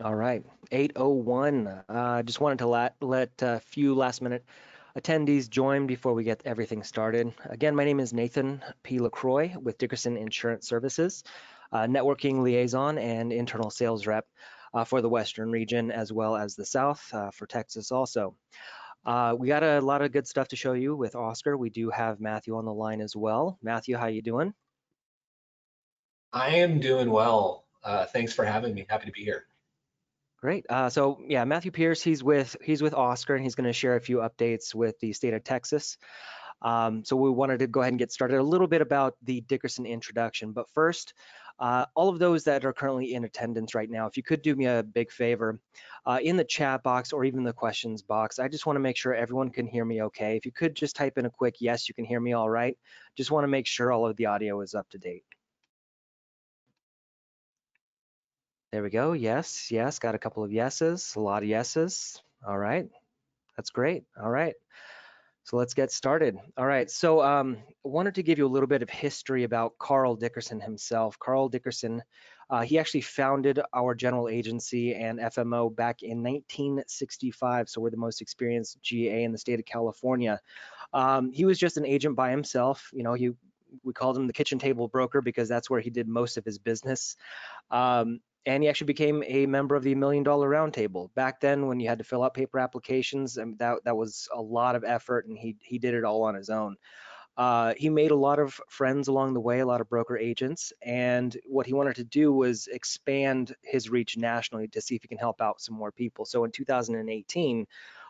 All right, 801. Uh, just wanted to let, let a few last minute attendees join before we get everything started. Again, my name is Nathan P. LaCroix with Dickerson Insurance Services, uh, networking liaison and internal sales rep uh, for the Western region as well as the South uh, for Texas also. Uh, we got a lot of good stuff to show you with Oscar. We do have Matthew on the line as well. Matthew, how you doing? I am doing well. Uh, thanks for having me. Happy to be here. Great. Uh, so yeah, Matthew Pierce, he's with he's with Oscar, and he's going to share a few updates with the state of Texas. Um, so we wanted to go ahead and get started a little bit about the Dickerson introduction. But first, uh, all of those that are currently in attendance right now, if you could do me a big favor, uh, in the chat box or even the questions box, I just want to make sure everyone can hear me okay. If you could just type in a quick yes, you can hear me all right. Just want to make sure all of the audio is up to date. There we go. Yes, yes, got a couple of yeses, a lot of yeses. All right, that's great. All right, so let's get started. All right, so um, wanted to give you a little bit of history about Carl Dickerson himself. Carl Dickerson, uh, he actually founded our general agency and FMO back in 1965, so we're the most experienced GA in the state of California. Um, he was just an agent by himself. You know, he we called him the kitchen table broker because that's where he did most of his business. Um, and he actually became a member of the Million Dollar Roundtable. Back then, when you had to fill out paper applications, I mean, that that was a lot of effort, and he he did it all on his own. Uh, he made a lot of friends along the way, a lot of broker agents, and what he wanted to do was expand his reach nationally to see if he can help out some more people. So in 2018,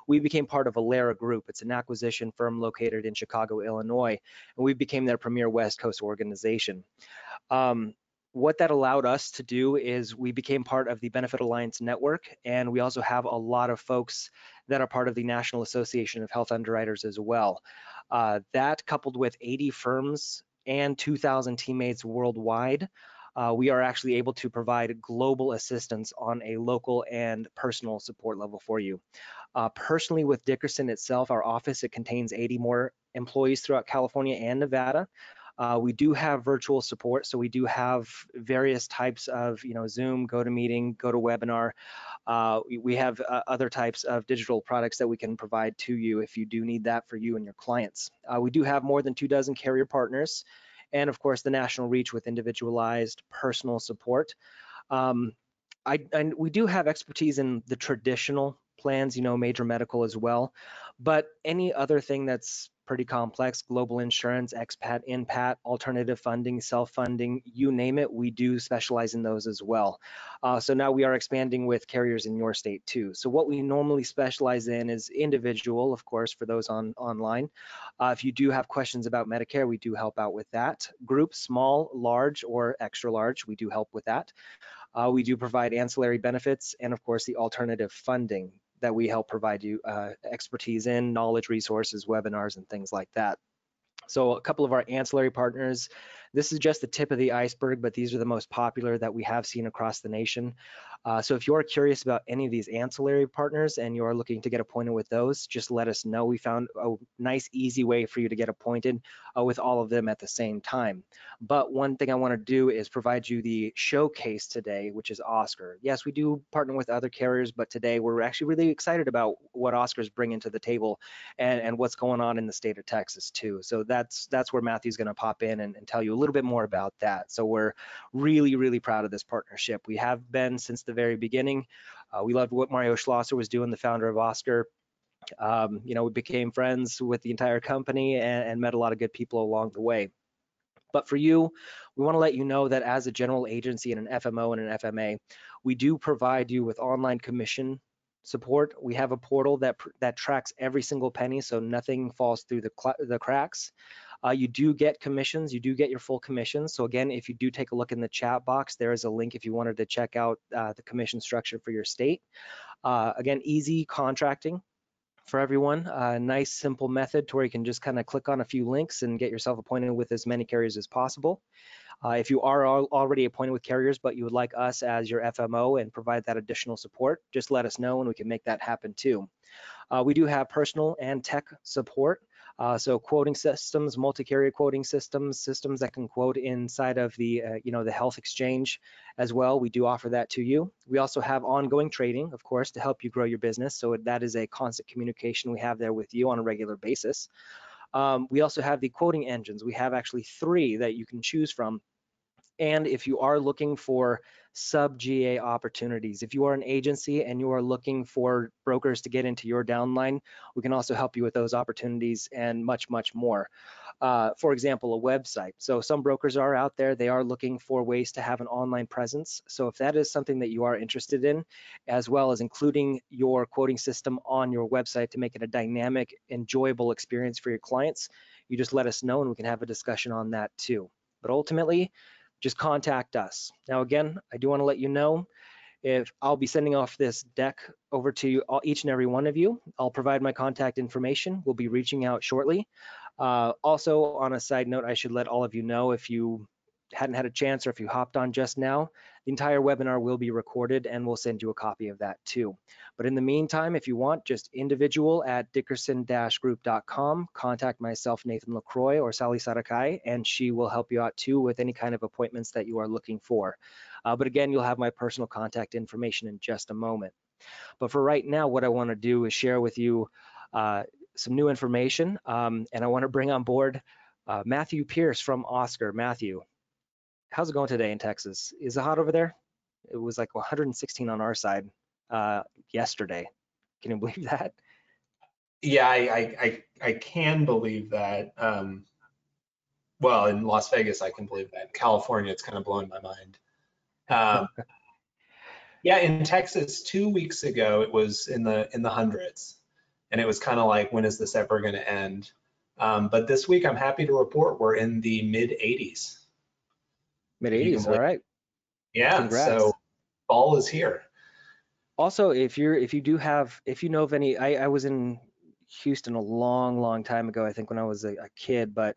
we became part of Alera Group. It's an acquisition firm located in Chicago, Illinois, and we became their premier West Coast organization. Um, what that allowed us to do is we became part of the Benefit Alliance network, and we also have a lot of folks that are part of the National Association of Health Underwriters as well. Uh, that coupled with 80 firms and 2,000 teammates worldwide, uh, we are actually able to provide global assistance on a local and personal support level for you. Uh, personally, with Dickerson itself, our office, it contains 80 more employees throughout California and Nevada. Uh, we do have virtual support, so we do have various types of, you know, Zoom, GoToMeeting, GoToWebinar. Uh, we, we, have uh, other types of digital products that we can provide to you if you do need that for you and your clients. Uh, we do have more than two dozen carrier partners, and of course the national reach with individualized personal support. Um, I, and we do have expertise in the traditional plans, you know, major medical as well, but any other thing that's pretty complex global insurance expat inpat alternative funding self-funding you name it we do specialize in those as well. Uh, so now we are expanding with carriers in your state too. So what we normally specialize in is individual of course for those on online. Uh, if you do have questions about medicare we do help out with that. Group small large or extra large we do help with that. Uh, we do provide ancillary benefits and of course the alternative funding that we help provide you uh, expertise in, knowledge resources, webinars, and things like that. So a couple of our ancillary partners this is just the tip of the iceberg, but these are the most popular that we have seen across the nation. Uh, so if you're curious about any of these ancillary partners and you're looking to get appointed with those, just let us know. We found a nice, easy way for you to get appointed uh, with all of them at the same time. But one thing I want to do is provide you the showcase today, which is Oscar. Yes, we do partner with other carriers, but today we're actually really excited about what Oscar's bringing to the table and, and what's going on in the state of Texas too. So that's that's where Matthew's going to pop in and, and tell you a little bit more about that. So we're really, really proud of this partnership. We have been since the very beginning. Uh, we loved what Mario Schlosser was doing, the founder of Oscar. Um, you know, we became friends with the entire company and, and met a lot of good people along the way. But for you, we want to let you know that as a general agency and an FMO and an FMA, we do provide you with online commission support. We have a portal that that tracks every single penny, so nothing falls through the the cracks. Uh, you do get commissions, you do get your full commissions. So again, if you do take a look in the chat box, there is a link if you wanted to check out uh, the commission structure for your state. Uh, again, easy contracting for everyone. A nice simple method to where you can just kind of click on a few links and get yourself appointed with as many carriers as possible. Uh, if you are already appointed with carriers, but you would like us as your FMO and provide that additional support, just let us know and we can make that happen too. Uh, we do have personal and tech support. Uh, so quoting systems, multi-carrier quoting systems, systems that can quote inside of the, uh, you know, the health exchange as well. We do offer that to you. We also have ongoing trading, of course, to help you grow your business. So that is a constant communication we have there with you on a regular basis. Um, we also have the quoting engines. We have actually three that you can choose from and if you are looking for sub GA opportunities, if you are an agency and you are looking for brokers to get into your downline, we can also help you with those opportunities and much, much more. Uh, for example, a website. So some brokers are out there, they are looking for ways to have an online presence. So if that is something that you are interested in, as well as including your quoting system on your website to make it a dynamic, enjoyable experience for your clients, you just let us know and we can have a discussion on that too. But ultimately, just contact us. Now, again, I do want to let you know if I'll be sending off this deck over to all, each and every one of you. I'll provide my contact information. We'll be reaching out shortly. Uh, also, on a side note, I should let all of you know if you hadn't had a chance or if you hopped on just now, the entire webinar will be recorded and we'll send you a copy of that too. But in the meantime, if you want, just individual at dickerson-group.com, contact myself, Nathan LaCroix or Sally Sarakai, and she will help you out too with any kind of appointments that you are looking for. Uh, but again, you'll have my personal contact information in just a moment. But for right now, what I want to do is share with you uh, some new information, um, and I want to bring on board uh, Matthew Pierce from Oscar. Matthew, how's it going today in Texas? Is it hot over there? It was like 116 on our side uh, yesterday. Can you believe that? Yeah, I I I, I can believe that. Um, well, in Las Vegas, I can believe that. California, it's kind of blowing my mind. Um, yeah, in Texas, two weeks ago, it was in the in the hundreds, and it was kind of like, when is this ever going to end? Um, but this week, I'm happy to report we're in the mid 80s. Mid 80s, all right. Yeah, Congrats. so fall is here. Also, if you're if you do have if you know of any, I, I was in Houston a long, long time ago. I think when I was a, a kid, but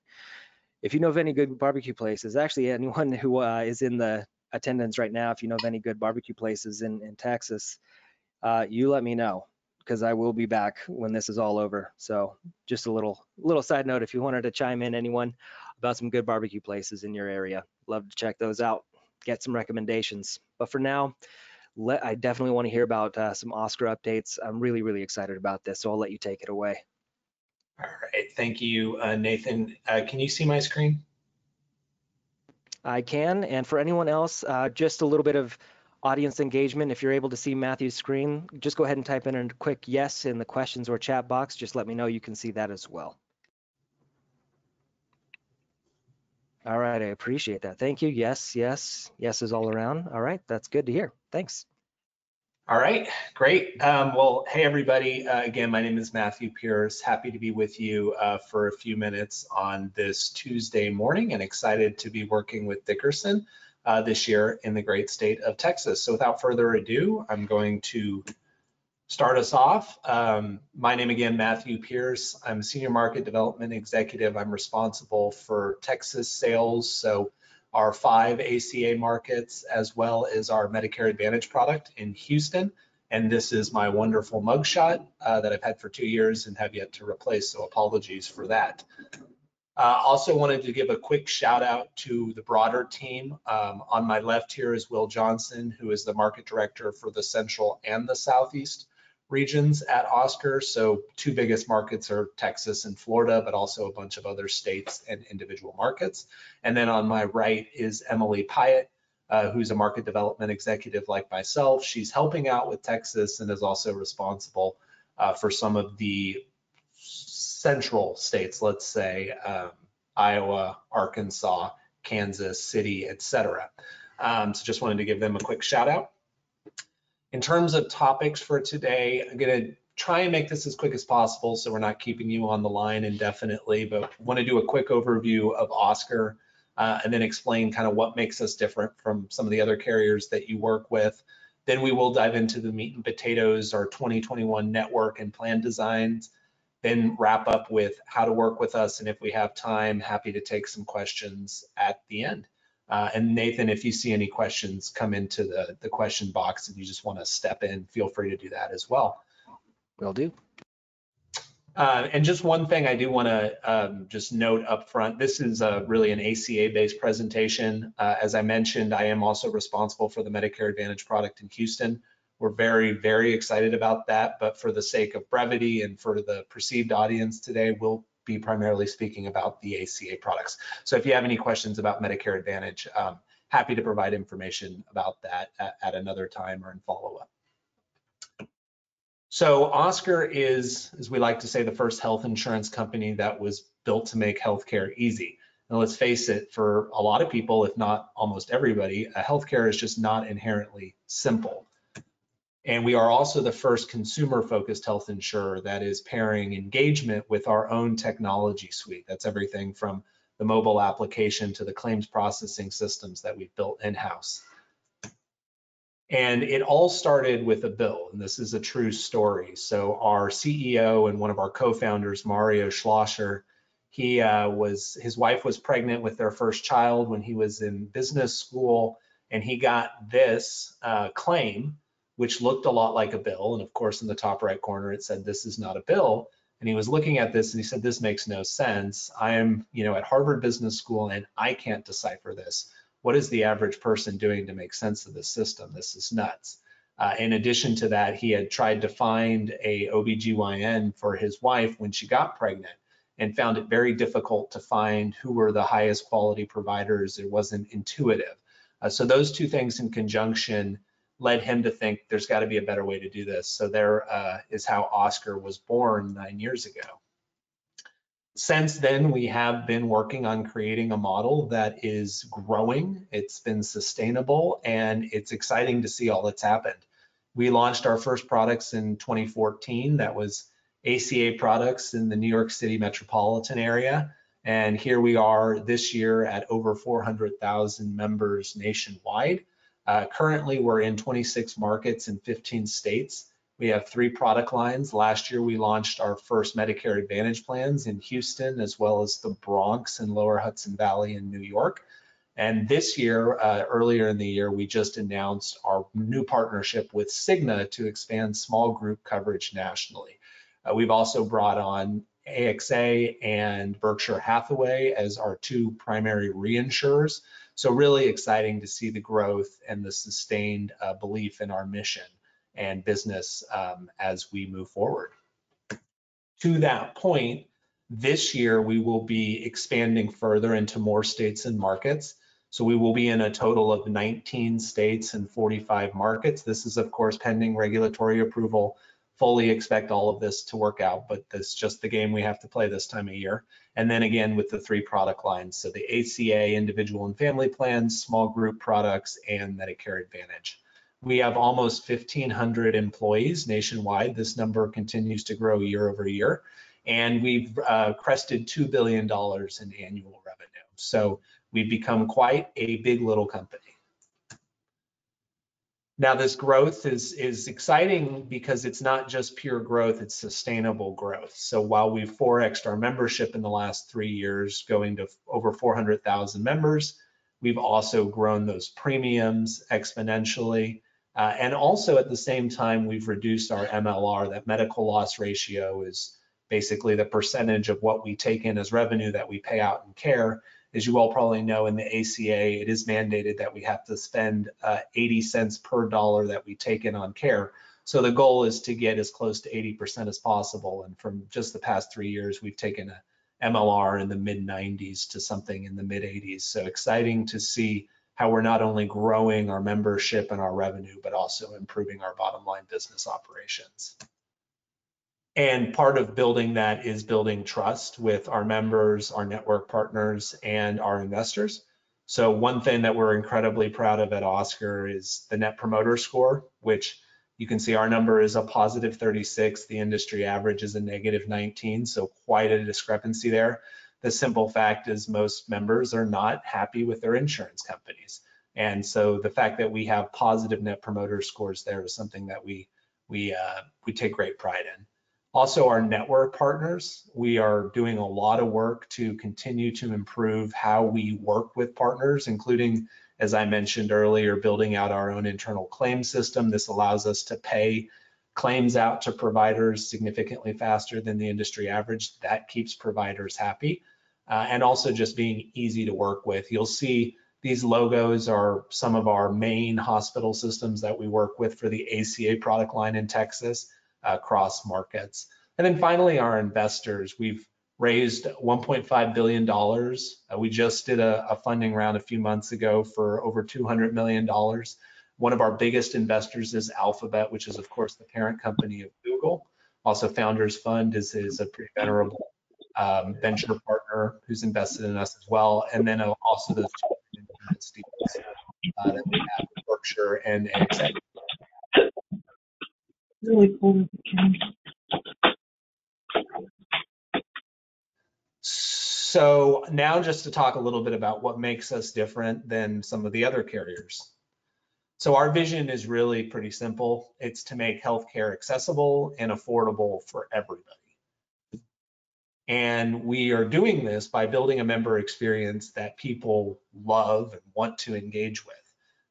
if you know of any good barbecue places, actually anyone who uh, is in the attendance right now, if you know of any good barbecue places in in Texas, uh, you let me know because I will be back when this is all over. So just a little little side note, if you wanted to chime in, anyone about some good barbecue places in your area, love to check those out, get some recommendations. But for now, let, I definitely want to hear about uh, some Oscar updates. I'm really really excited about this, so I'll let you take it away. All right, thank you, uh, Nathan. Uh, can you see my screen? I can, and for anyone else, uh, just a little bit of audience engagement. If you're able to see Matthew's screen, just go ahead and type in a quick yes in the questions or chat box. Just let me know you can see that as well. All right, I appreciate that. Thank you. Yes, yes, yes is all around. All right, that's good to hear. Thanks. All right, great. Um, well, hey everybody. Uh, again, my name is Matthew Pierce. Happy to be with you uh, for a few minutes on this Tuesday morning and excited to be working with Dickerson uh, this year in the great state of Texas. So without further ado, I'm going to start us off. Um, my name again, Matthew Pierce. I'm a Senior Market Development Executive. I'm responsible for Texas sales, so our five ACA markets, as well as our Medicare Advantage product in Houston. And this is my wonderful mugshot uh, that I've had for two years and have yet to replace, so apologies for that. Uh, also wanted to give a quick shout out to the broader team. Um, on my left here is Will Johnson, who is the market director for the Central and the Southeast regions at Oscar. So two biggest markets are Texas and Florida, but also a bunch of other states and individual markets. And then on my right is Emily Pyatt, uh, who's a market development executive like myself. She's helping out with Texas and is also responsible uh, for some of the central states, let's say um, Iowa, Arkansas, Kansas City, etc. Um, so just wanted to give them a quick shout out. In terms of topics for today, I'm going to try and make this as quick as possible so we're not keeping you on the line indefinitely, but want to do a quick overview of Oscar uh, and then explain kind of what makes us different from some of the other carriers that you work with. Then we will dive into the meat and potatoes, our 2021 network and plan designs, then wrap up with how to work with us. And if we have time, happy to take some questions at the end. Uh, and Nathan, if you see any questions come into the, the question box and you just want to step in, feel free to do that as well. Will do. Uh, and just one thing I do want to um, just note up front, this is a, really an ACA-based presentation. Uh, as I mentioned, I am also responsible for the Medicare Advantage product in Houston. We're very, very excited about that, but for the sake of brevity and for the perceived audience today, we'll be primarily speaking about the ACA products. So if you have any questions about Medicare Advantage, um, happy to provide information about that at, at another time or in follow-up. So Oscar is, as we like to say, the first health insurance company that was built to make healthcare easy. And let's face it, for a lot of people, if not almost everybody, healthcare is just not inherently simple. And we are also the first consumer-focused health insurer that is pairing engagement with our own technology suite. That's everything from the mobile application to the claims processing systems that we've built in-house. And it all started with a bill, and this is a true story. So our CEO and one of our co-founders, Mario Schlosser, he uh, was his wife was pregnant with their first child when he was in business school, and he got this uh, claim, which looked a lot like a bill. And of course, in the top right corner, it said, "This is not a bill." And he was looking at this and he said, "This makes no sense. I am, you know, at Harvard Business School, and I can't decipher this." what is the average person doing to make sense of this system? This is nuts. Uh, in addition to that, he had tried to find a OBGYN for his wife when she got pregnant and found it very difficult to find who were the highest quality providers. It wasn't intuitive. Uh, so those two things in conjunction led him to think there's got to be a better way to do this. So there uh, is how Oscar was born nine years ago since then, we have been working on creating a model that is growing, it's been sustainable, and it's exciting to see all that's happened. We launched our first products in 2014. That was ACA products in the New York City metropolitan area. And here we are this year at over 400,000 members nationwide. Uh, currently, we're in 26 markets in 15 states. We have three product lines. Last year, we launched our first Medicare Advantage plans in Houston, as well as the Bronx and Lower Hudson Valley in New York. And this year, uh, earlier in the year, we just announced our new partnership with Cigna to expand small group coverage nationally. Uh, we've also brought on AXA and Berkshire Hathaway as our two primary reinsurers. So really exciting to see the growth and the sustained uh, belief in our mission and business um, as we move forward. To that point, this year we will be expanding further into more states and markets. So we will be in a total of 19 states and 45 markets. This is of course pending regulatory approval. Fully expect all of this to work out, but that's just the game we have to play this time of year. And then again with the three product lines. So the ACA, individual and family plans, small group products, and Medicare Advantage. We have almost 1,500 employees nationwide. This number continues to grow year over year. And we've uh, crested $2 billion in annual revenue. So we've become quite a big little company. Now this growth is, is exciting because it's not just pure growth, it's sustainable growth. So while we've 4xed our membership in the last three years, going to over 400,000 members, we've also grown those premiums exponentially. Uh, and also at the same time, we've reduced our MLR, that medical loss ratio is basically the percentage of what we take in as revenue that we pay out in care. As you all probably know, in the ACA, it is mandated that we have to spend uh, 80 cents per dollar that we take in on care. So the goal is to get as close to 80% as possible. And from just the past three years, we've taken a MLR in the mid 90s to something in the mid 80s. So exciting to see how we're not only growing our membership and our revenue, but also improving our bottom line business operations. And part of building that is building trust with our members, our network partners, and our investors. So one thing that we're incredibly proud of at Oscar is the Net Promoter Score, which you can see our number is a positive 36. The industry average is a negative 19, so quite a discrepancy there the simple fact is most members are not happy with their insurance companies. And so the fact that we have positive net promoter scores there is something that we we uh, we take great pride in. Also, our network partners, we are doing a lot of work to continue to improve how we work with partners, including, as I mentioned earlier, building out our own internal claim system. This allows us to pay claims out to providers significantly faster than the industry average. That keeps providers happy. Uh, and also just being easy to work with. You'll see these logos are some of our main hospital systems that we work with for the ACA product line in Texas across markets. And then finally, our investors. We've raised $1.5 billion. Uh, we just did a, a, funding round a few months ago for over $200 million. One of our biggest investors is Alphabet, which is, of course, the parent company of Google. Also, Founders Fund is, is a pretty venerable um, venture partner who's invested in us as well. And then also those two uh, that we have, Berkshire and, and Really cool. So now just to talk a little bit about what makes us different than some of the other carriers. So our vision is really pretty simple. It's to make healthcare accessible and affordable for everybody. And we are doing this by building a member experience that people love and want to engage with.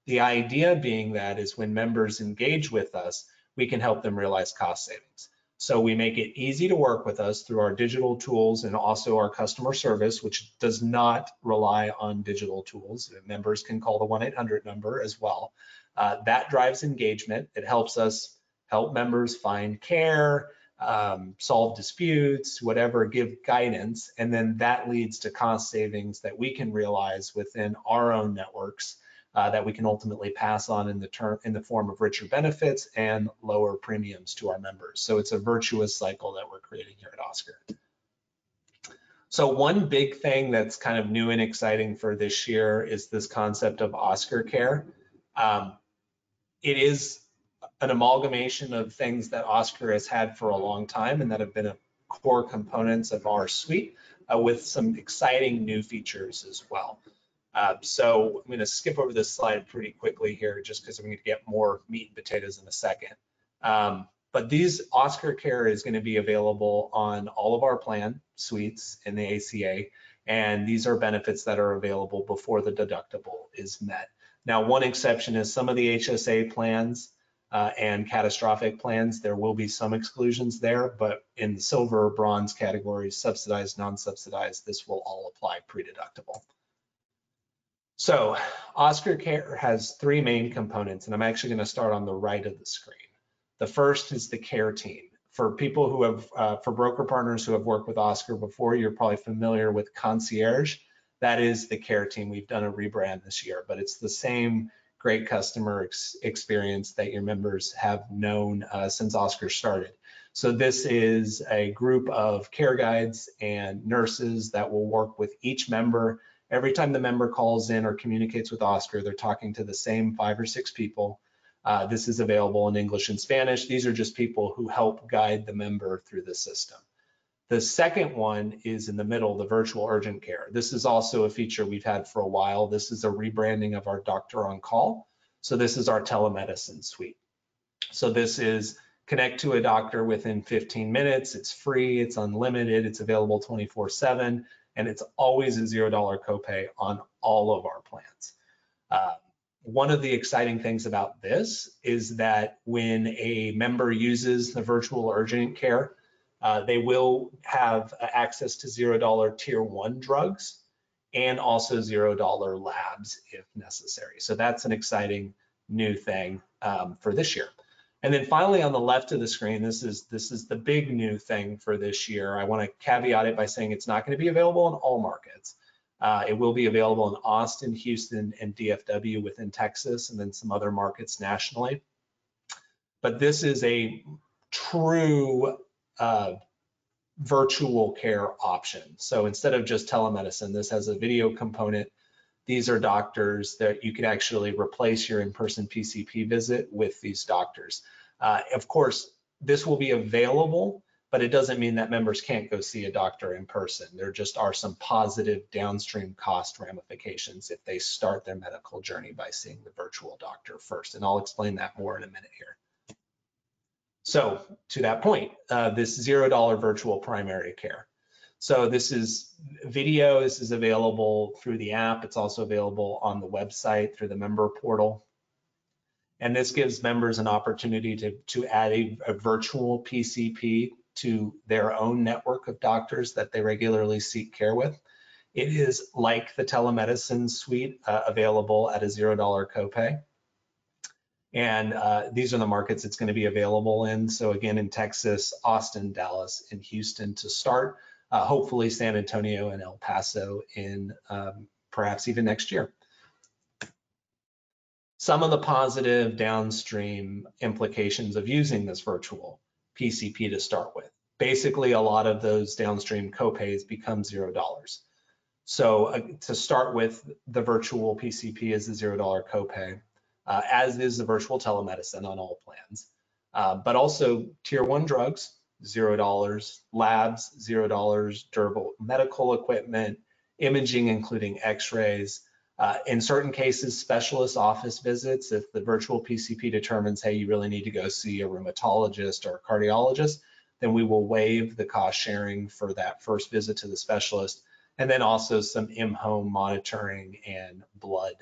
The idea being that is when members engage with us, we can help them realize cost savings. So we make it easy to work with us through our digital tools and also our customer service, which does not rely on digital tools. Members can call the 1-800 number as well. Uh, that drives engagement. It helps us help members find care, um, solve disputes, whatever, give guidance. And then that leads to cost savings that we can realize within our own networks uh, that we can ultimately pass on in the term in the form of richer benefits and lower premiums to our members. So it's a virtuous cycle that we're creating here at Oscar. So one big thing that's kind of new and exciting for this year is this concept of Oscar Care. Um, it is an amalgamation of things that Oscar has had for a long time and that have been a core components of our suite uh, with some exciting new features as well. Uh, so I'm going to skip over this slide pretty quickly here just because I'm going to get more meat and potatoes in a second. Um, but these Oscar Care is going to be available on all of our plan suites in the ACA. And these are benefits that are available before the deductible is met. Now, one exception is some of the HSA plans uh, and catastrophic plans, there will be some exclusions there, but in the silver or bronze categories, subsidized, non-subsidized, this will all apply pre-deductible. So Oscar Care has three main components, and I'm actually going to start on the right of the screen. The first is the care team. For people who have, uh, for broker partners who have worked with Oscar before, you're probably familiar with Concierge. That is the care team. We've done a rebrand this year, but it's the same great customer ex experience that your members have known uh, since Oscar started. So this is a group of care guides and nurses that will work with each member Every time the member calls in or communicates with Oscar, they're talking to the same five or six people. Uh, this is available in English and Spanish. These are just people who help guide the member through the system. The second one is in the middle, the virtual urgent care. This is also a feature we've had for a while. This is a rebranding of our doctor on call. So this is our telemedicine suite. So this is connect to a doctor within 15 minutes. It's free, it's unlimited, it's available 24 seven and it's always a zero dollar copay on all of our plans. Uh, one of the exciting things about this is that when a member uses the virtual urgent care, uh, they will have access to zero dollar tier one drugs and also zero dollar labs if necessary. So that's an exciting new thing um, for this year. And then finally on the left of the screen, this is this is the big new thing for this year. I want to caveat it by saying it's not going to be available in all markets. Uh, it will be available in Austin, Houston, and DFW within Texas, and then some other markets nationally. But this is a true uh, virtual care option. So instead of just telemedicine, this has a video component these are doctors that you can actually replace your in-person PCP visit with these doctors. Uh, of course, this will be available, but it doesn't mean that members can't go see a doctor in person. There just are some positive downstream cost ramifications if they start their medical journey by seeing the virtual doctor first. And I'll explain that more in a minute here. So to that point, uh, this $0 virtual primary care. So this is video. This is available through the app. It's also available on the website through the member portal. And this gives members an opportunity to, to add a, a virtual PCP to their own network of doctors that they regularly seek care with. It is like the telemedicine suite uh, available at a $0 copay. And uh, these are the markets it's going to be available in. So again, in Texas, Austin, Dallas, and Houston to start. Uh, hopefully San Antonio and El Paso in um, perhaps even next year. Some of the positive downstream implications of using this virtual PCP to start with. Basically, a lot of those downstream copays become zero dollars. So uh, to start with, the virtual PCP is the zero dollar copay uh, as is the virtual telemedicine on all plans. Uh, but also tier one drugs, zero dollars, labs, zero dollars, durable medical equipment, imaging, including x-rays. Uh, in certain cases, specialist office visits, if the virtual PCP determines, hey, you really need to go see a rheumatologist or a cardiologist, then we will waive the cost sharing for that first visit to the specialist. And then also some in-home monitoring and blood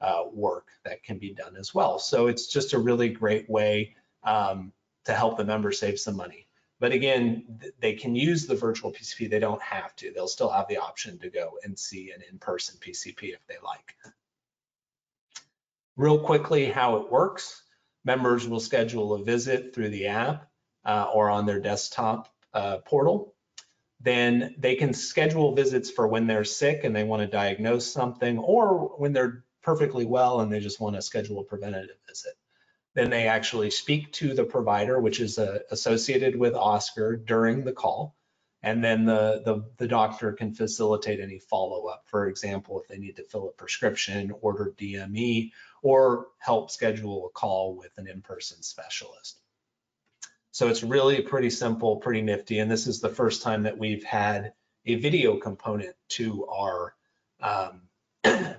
uh, work that can be done as well. So it's just a really great way um, to help the member save some money. But again, they can use the virtual PCP. They don't have to. They'll still have the option to go and see an in-person PCP if they like. Real quickly, how it works. Members will schedule a visit through the app uh, or on their desktop uh, portal. Then they can schedule visits for when they're sick and they want to diagnose something or when they're perfectly well and they just want to schedule a preventative visit. Then they actually speak to the provider, which is uh, associated with Oscar during the call. And then the, the, the doctor can facilitate any follow-up. For example, if they need to fill a prescription, order DME, or help schedule a call with an in-person specialist. So it's really pretty simple, pretty nifty. And this is the first time that we've had a video component to our um,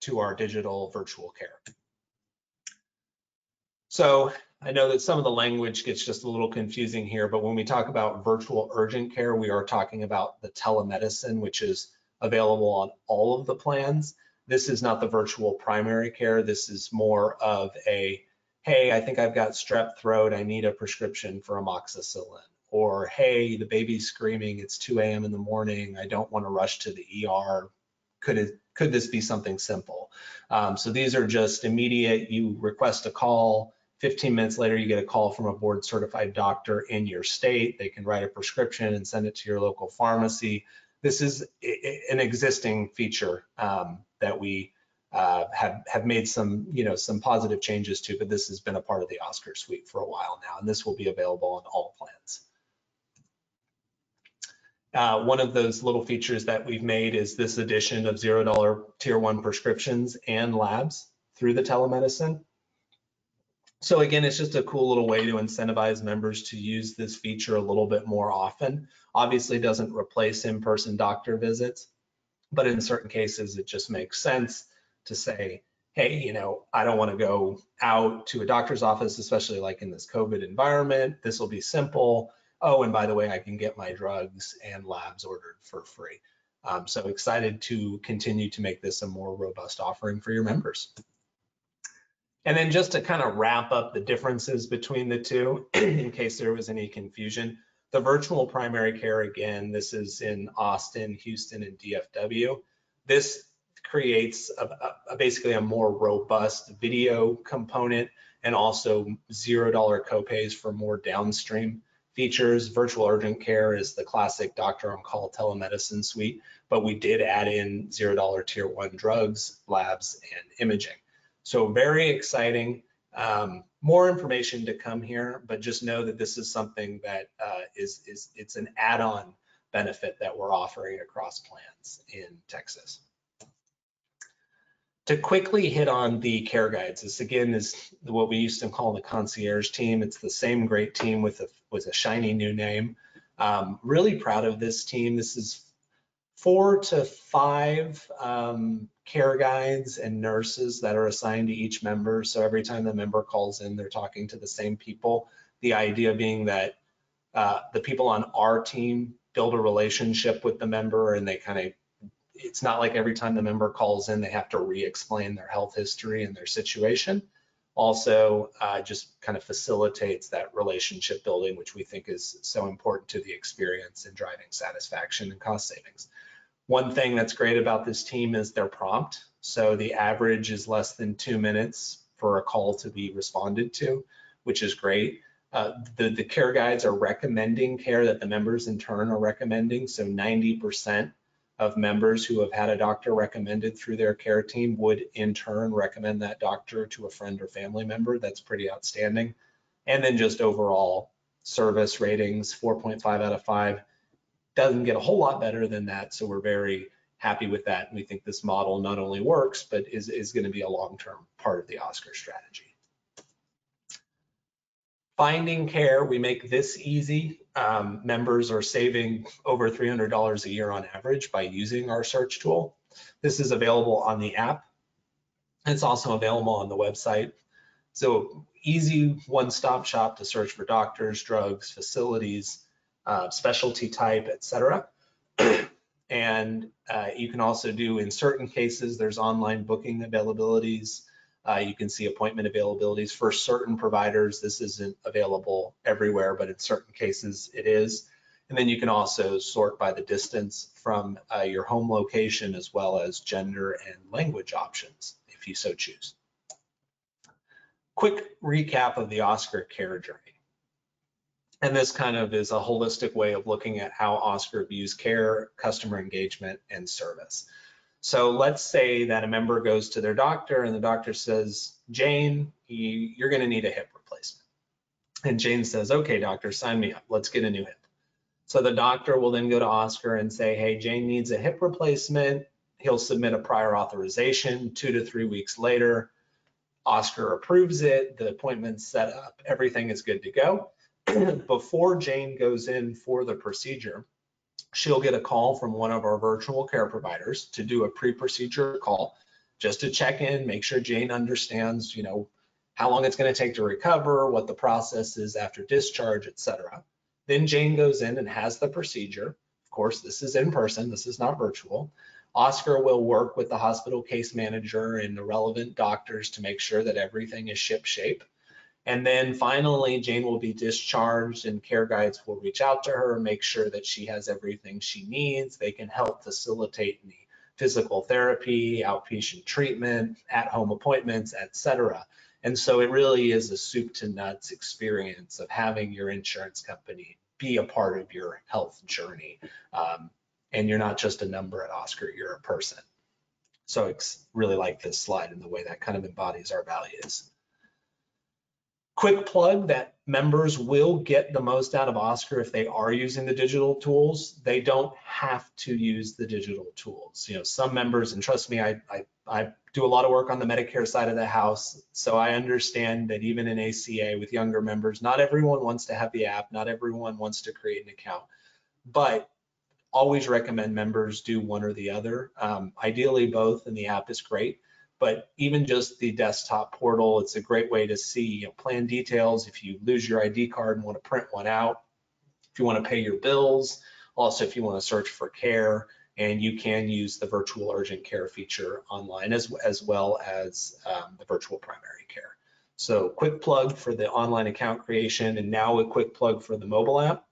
to our digital virtual care. So I know that some of the language gets just a little confusing here, but when we talk about virtual urgent care, we are talking about the telemedicine, which is available on all of the plans. This is not the virtual primary care. This is more of a, hey, I think I've got strep throat. I need a prescription for amoxicillin. Or, hey, the baby's screaming. It's 2 a.m. in the morning. I don't want to rush to the ER. Could it could this be something simple? Um, so these are just immediate, you request a call, 15 minutes later, you get a call from a board certified doctor in your state. They can write a prescription and send it to your local pharmacy. This is an existing feature um, that we uh, have have made some you know some positive changes to, but this has been a part of the Oscar suite for a while now, and this will be available on all plans. Uh, one of those little features that we've made is this addition of zero dollar tier one prescriptions and labs through the telemedicine. So again, it's just a cool little way to incentivize members to use this feature a little bit more often. Obviously doesn't replace in-person doctor visits, but in certain cases, it just makes sense to say, hey, you know, I don't want to go out to a doctor's office, especially like in this COVID environment. This will be simple oh, and by the way, I can get my drugs and labs ordered for free. Um, so excited to continue to make this a more robust offering for your members. And then just to kind of wrap up the differences between the two, in case there was any confusion, the virtual primary care, again, this is in Austin, Houston, and DFW. This creates a, a, basically a more robust video component and also $0 copays for more downstream features. Virtual urgent care is the classic doctor on call telemedicine suite, but we did add in zero dollar tier one drugs, labs, and imaging. So very exciting. Um, more information to come here, but just know that this is something that uh, is is it's an add-on benefit that we're offering across plans in Texas to quickly hit on the care guides, this again is what we used to call the concierge team. It's the same great team with a, with a shiny new name. Um, really proud of this team. This is four to five um, care guides and nurses that are assigned to each member. So every time the member calls in, they're talking to the same people. The idea being that uh, the people on our team build a relationship with the member and they kind of it's not like every time the member calls in, they have to re-explain their health history and their situation. Also, uh, just kind of facilitates that relationship building, which we think is so important to the experience in driving satisfaction and cost savings. One thing that's great about this team is they're prompt. So the average is less than two minutes for a call to be responded to, which is great. Uh, the, the care guides are recommending care that the members in turn are recommending. So 90% of members who have had a doctor recommended through their care team would in turn recommend that doctor to a friend or family member. That's pretty outstanding. And then just overall service ratings, 4.5 out of 5. Doesn't get a whole lot better than that. So we're very happy with that. And we think this model not only works, but is, is going to be a long-term part of the Oscar strategy. Finding care, we make this easy. Um, members are saving over $300 a year on average by using our search tool. This is available on the app. It's also available on the website. So easy one-stop shop to search for doctors, drugs, facilities, uh, specialty type, etc. and uh, you can also do, in certain cases, there's online booking availabilities. Uh, you can see appointment availabilities for certain providers. This isn't available everywhere, but in certain cases it is. And then you can also sort by the distance from uh, your home location as well as gender and language options if you so choose. Quick recap of the Oscar care journey. And this kind of is a holistic way of looking at how Oscar views care, customer engagement, and service. So let's say that a member goes to their doctor and the doctor says, Jane, you're going to need a hip replacement. And Jane says, okay, doctor, sign me up. Let's get a new hip. So the doctor will then go to Oscar and say, hey, Jane needs a hip replacement. He'll submit a prior authorization two to three weeks later. Oscar approves it, the appointment's set up, everything is good to go. Before Jane goes in for the procedure, she'll get a call from one of our virtual care providers to do a pre-procedure call just to check in, make sure Jane understands, you know, how long it's going to take to recover, what the process is after discharge, etc. Then Jane goes in and has the procedure. Of course, this is in person, this is not virtual. Oscar will work with the hospital case manager and the relevant doctors to make sure that everything is ship shape. And then finally, Jane will be discharged and care guides will reach out to her, make sure that she has everything she needs. They can help facilitate the physical therapy, outpatient treatment, at-home appointments, etc. And so it really is a soup to nuts experience of having your insurance company be a part of your health journey. Um, and you're not just a number at Oscar, you're a person. So it's really like this slide and the way that kind of embodies our values. Quick plug that members will get the most out of Oscar if they are using the digital tools. They don't have to use the digital tools. You know, some members, and trust me, I, I, I do a lot of work on the Medicare side of the house. So I understand that even in ACA with younger members, not everyone wants to have the app, not everyone wants to create an account. But always recommend members do one or the other. Um, ideally both, and the app is great but even just the desktop portal, it's a great way to see you know, plan details. If you lose your ID card and want to print one out, if you want to pay your bills, also if you want to search for care, and you can use the virtual urgent care feature online as, as well as um, the virtual primary care. So quick plug for the online account creation and now a quick plug for the mobile app.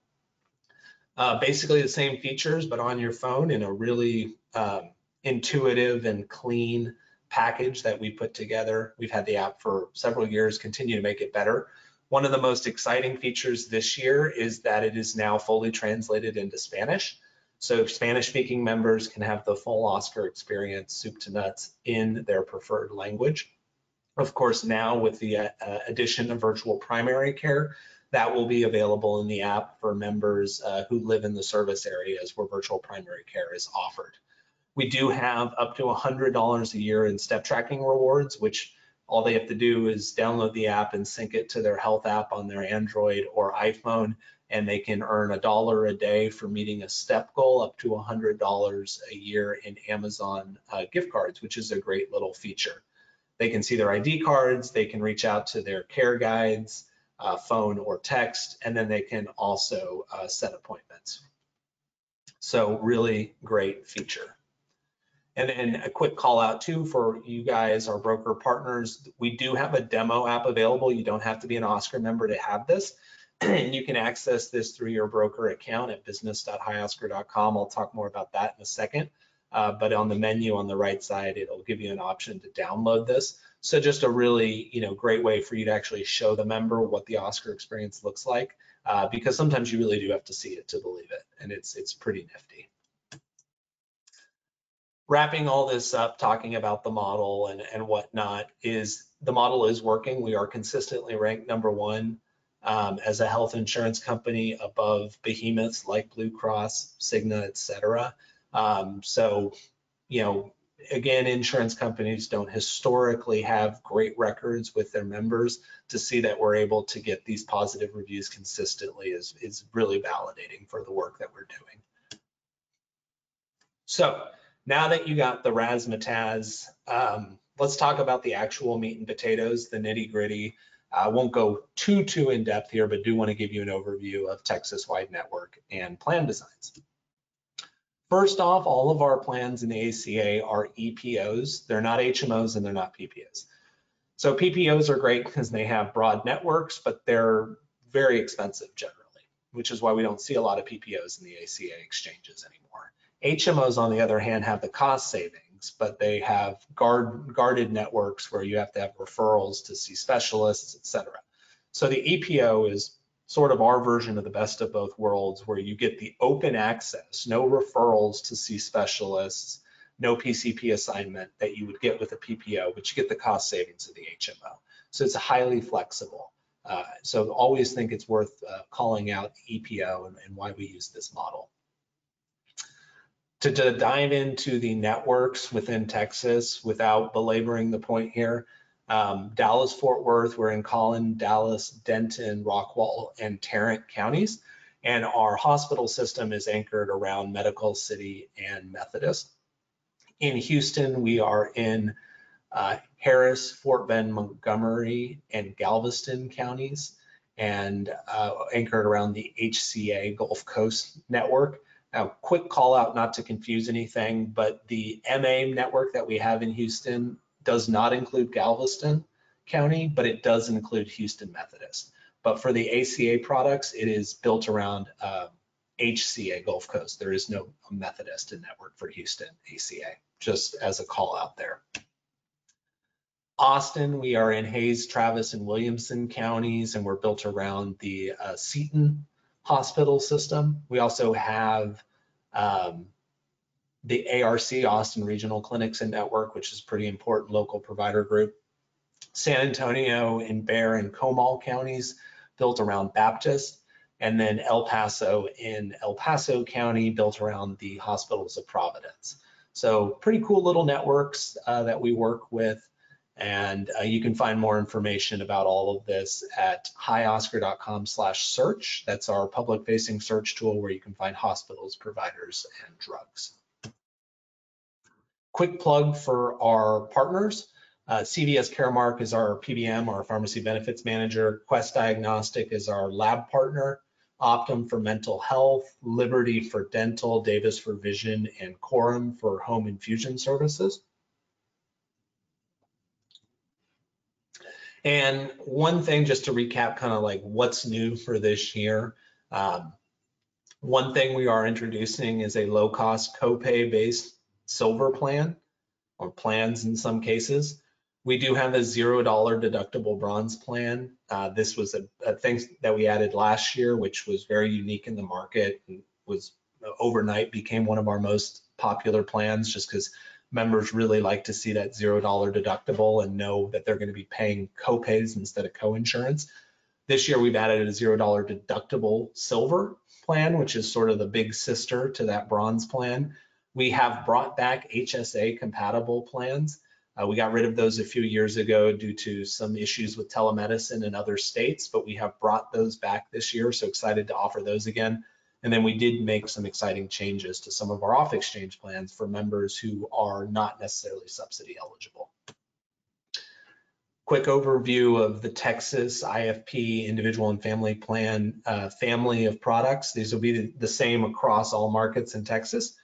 Uh, basically the same features, but on your phone in a really um, intuitive and clean package that we put together. We've had the app for several years, continue to make it better. One of the most exciting features this year is that it is now fully translated into Spanish. So Spanish speaking members can have the full Oscar experience, soup to nuts, in their preferred language. Of course, now with the uh, addition of virtual primary care, that will be available in the app for members uh, who live in the service areas where virtual primary care is offered. We do have up to $100 a year in step tracking rewards, which all they have to do is download the app and sync it to their health app on their Android or iPhone, and they can earn a dollar a day for meeting a step goal up to $100 a year in Amazon uh, gift cards, which is a great little feature. They can see their ID cards, they can reach out to their care guides, uh, phone or text, and then they can also uh, set appointments. So really great feature. And then a quick call out too for you guys, our broker partners, we do have a demo app available. You don't have to be an Oscar member to have this. and you can access this through your broker account at business.hioscar.com. I'll talk more about that in a second. Uh, but on the menu on the right side, it'll give you an option to download this. So just a really, you know, great way for you to actually show the member what the Oscar experience looks like, uh, because sometimes you really do have to see it to believe it, and it's it's pretty nifty wrapping all this up, talking about the model and, and whatnot, is the model is working. We are consistently ranked number one um, as a health insurance company above behemoths like Blue Cross, Cigna, et cetera. Um, so, you know, again, insurance companies don't historically have great records with their members. To see that we're able to get these positive reviews consistently is, is really validating for the work that we're doing. So now that you got the razzmatazz, um, let's talk about the actual meat and potatoes, the nitty gritty. I won't go too, too in depth here, but do want to give you an overview of Texas-wide network and plan designs. First off, all of our plans in the ACA are EPOs. They're not HMOs and they're not PPOs. So PPOs are great because they have broad networks, but they're very expensive generally, which is why we don't see a lot of PPOs in the ACA exchanges anymore. HMOs, on the other hand, have the cost savings, but they have guard, guarded networks where you have to have referrals to see specialists, et cetera. So the EPO is sort of our version of the best of both worlds where you get the open access, no referrals to see specialists, no PCP assignment that you would get with a PPO, but you get the cost savings of the HMO. So it's highly flexible. Uh, so always think it's worth uh, calling out EPO and, and why we use this model to, to dive into the networks within Texas without belaboring the point here, um, Dallas, Fort Worth, we're in Collin, Dallas, Denton, Rockwall, and Tarrant counties. And our hospital system is anchored around Medical City and Methodist. In Houston, we are in uh, Harris, Fort Bend, Montgomery, and Galveston counties, and uh, anchored around the HCA Gulf Coast network. Now, quick call out, not to confuse anything, but the MA network that we have in Houston does not include Galveston County, but it does include Houston Methodist. But for the ACA products, it is built around uh, HCA Gulf Coast. There is no Methodist in network for Houston ACA, just as a call out there. Austin, we are in Hays, Travis, and Williamson counties, and we're built around the uh, Seton hospital system. We also have um, the ARC, Austin Regional Clinics and Network, which is pretty important local provider group. San Antonio and Bexar and Comal counties built around Baptist, and then El Paso in El Paso County built around the hospitals of Providence. So pretty cool little networks uh, that we work with. And uh, you can find more information about all of this at hioscar.com slash search. That's our public facing search tool where you can find hospitals, providers, and drugs. Quick plug for our partners. Uh, CVS Caremark is our PBM, our pharmacy benefits manager. Quest Diagnostic is our lab partner. Optum for mental health, Liberty for dental, Davis for vision, and Coram for home infusion services. And one thing, just to recap, kind of like what's new for this year. Um, one thing we are introducing is a low cost copay based silver plan or plans in some cases. We do have a zero dollar deductible bronze plan. Uh, this was a, a, thing that we added last year, which was very unique in the market and was uh, overnight became one of our most popular plans just because members really like to see that zero dollar deductible and know that they're going to be paying copays instead of co-insurance. This year we've added a zero dollar deductible silver plan, which is sort of the big sister to that bronze plan. We have brought back HSA compatible plans. Uh, we got rid of those a few years ago due to some issues with telemedicine in other states, but we have brought those back this year. So excited to offer those again. And then we did make some exciting changes to some of our off exchange plans for members who are not necessarily subsidy eligible. Quick overview of the Texas IFP individual and family plan uh, family of products. These will be the, same across all markets in Texas.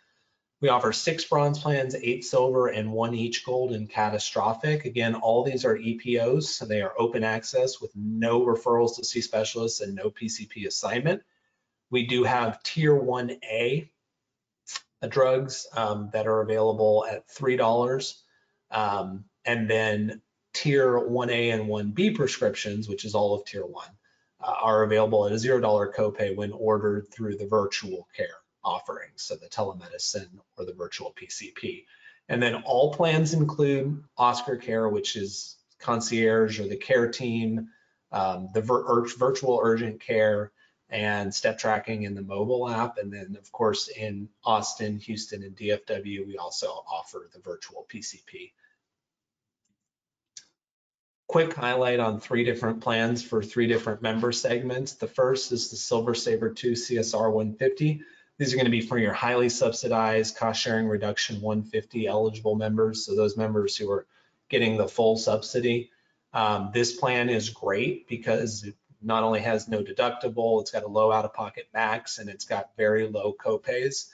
We offer six bronze plans, eight silver, and one each gold and catastrophic. Again, all these are EPOs, so they are open access with no referrals to see specialists and no PCP assignment. We do have tier 1A drugs um, that are available at $3. Um, and then tier 1A and 1B prescriptions, which is all of tier 1, uh, are available at a $0 copay when ordered through the virtual care offerings, so the telemedicine or the virtual PCP. And then all plans include Oscar Care, which is concierge or the care team, um, the vir virtual urgent care, and step tracking in the mobile app. And then, of course, in Austin, Houston, and DFW, we also offer the virtual PCP. Quick highlight on three different plans for three different member segments. The first is the Silver Saver 2 CSR 150. These are going to be for your highly subsidized cost sharing reduction 150 eligible members. So those members who are getting the full subsidy. Um, this plan is great because not only has no deductible, it's got a low out-of-pocket max, and it's got very low copays,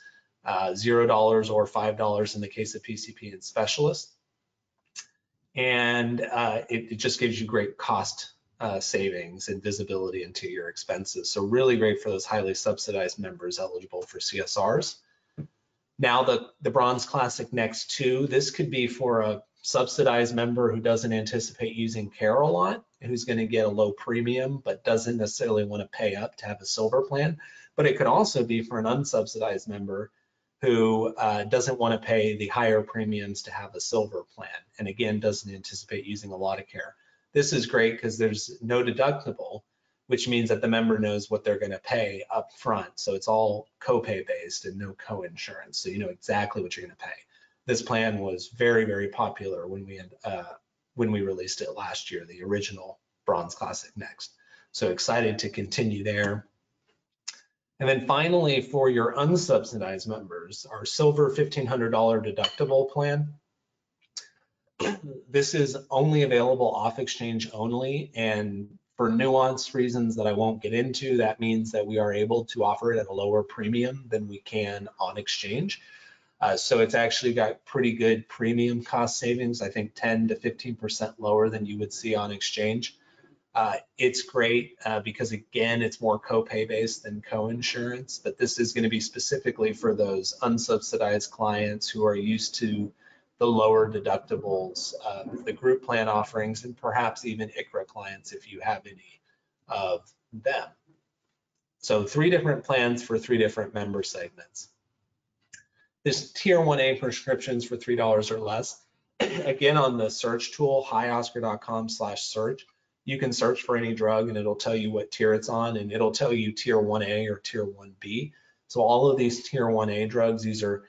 uh, $0 or $5 in the case of PCP and specialist. And uh, it, it, just gives you great cost uh, savings and visibility into your expenses. So really great for those highly subsidized members eligible for CSRs. Now the, the Bronze Classic Next 2, this could be for a subsidized member who doesn't anticipate using care a lot, who's going to get a low premium but doesn't necessarily want to pay up to have a silver plan. But it could also be for an unsubsidized member who uh, doesn't want to pay the higher premiums to have a silver plan and again doesn't anticipate using a lot of care. This is great because there's no deductible, which means that the member knows what they're going to pay up front. So it's all copay based and no co-insurance. So you know exactly what you're going to pay this plan was very, very popular when we had, uh, when we released it last year, the original Bronze Classic Next. So excited to continue there. And then finally, for your unsubsidized members, our silver $1,500 deductible plan. this is only available off exchange only. And for nuanced reasons that I won't get into, that means that we are able to offer it at a lower premium than we can on exchange. Uh, so it's actually got pretty good premium cost savings, I think 10 to 15% lower than you would see on exchange. Uh, it's great uh, because again, it's more copay based than co-insurance, but this is gonna be specifically for those unsubsidized clients who are used to the lower deductibles, uh, the group plan offerings, and perhaps even ICHRA clients if you have any of them. So three different plans for three different member segments. This tier 1A prescriptions for $3 or less. Again, on the search tool, hioscar.com slash search, you can search for any drug and it'll tell you what tier it's on and it'll tell you tier 1A or tier 1B. So all of these tier 1A drugs, these are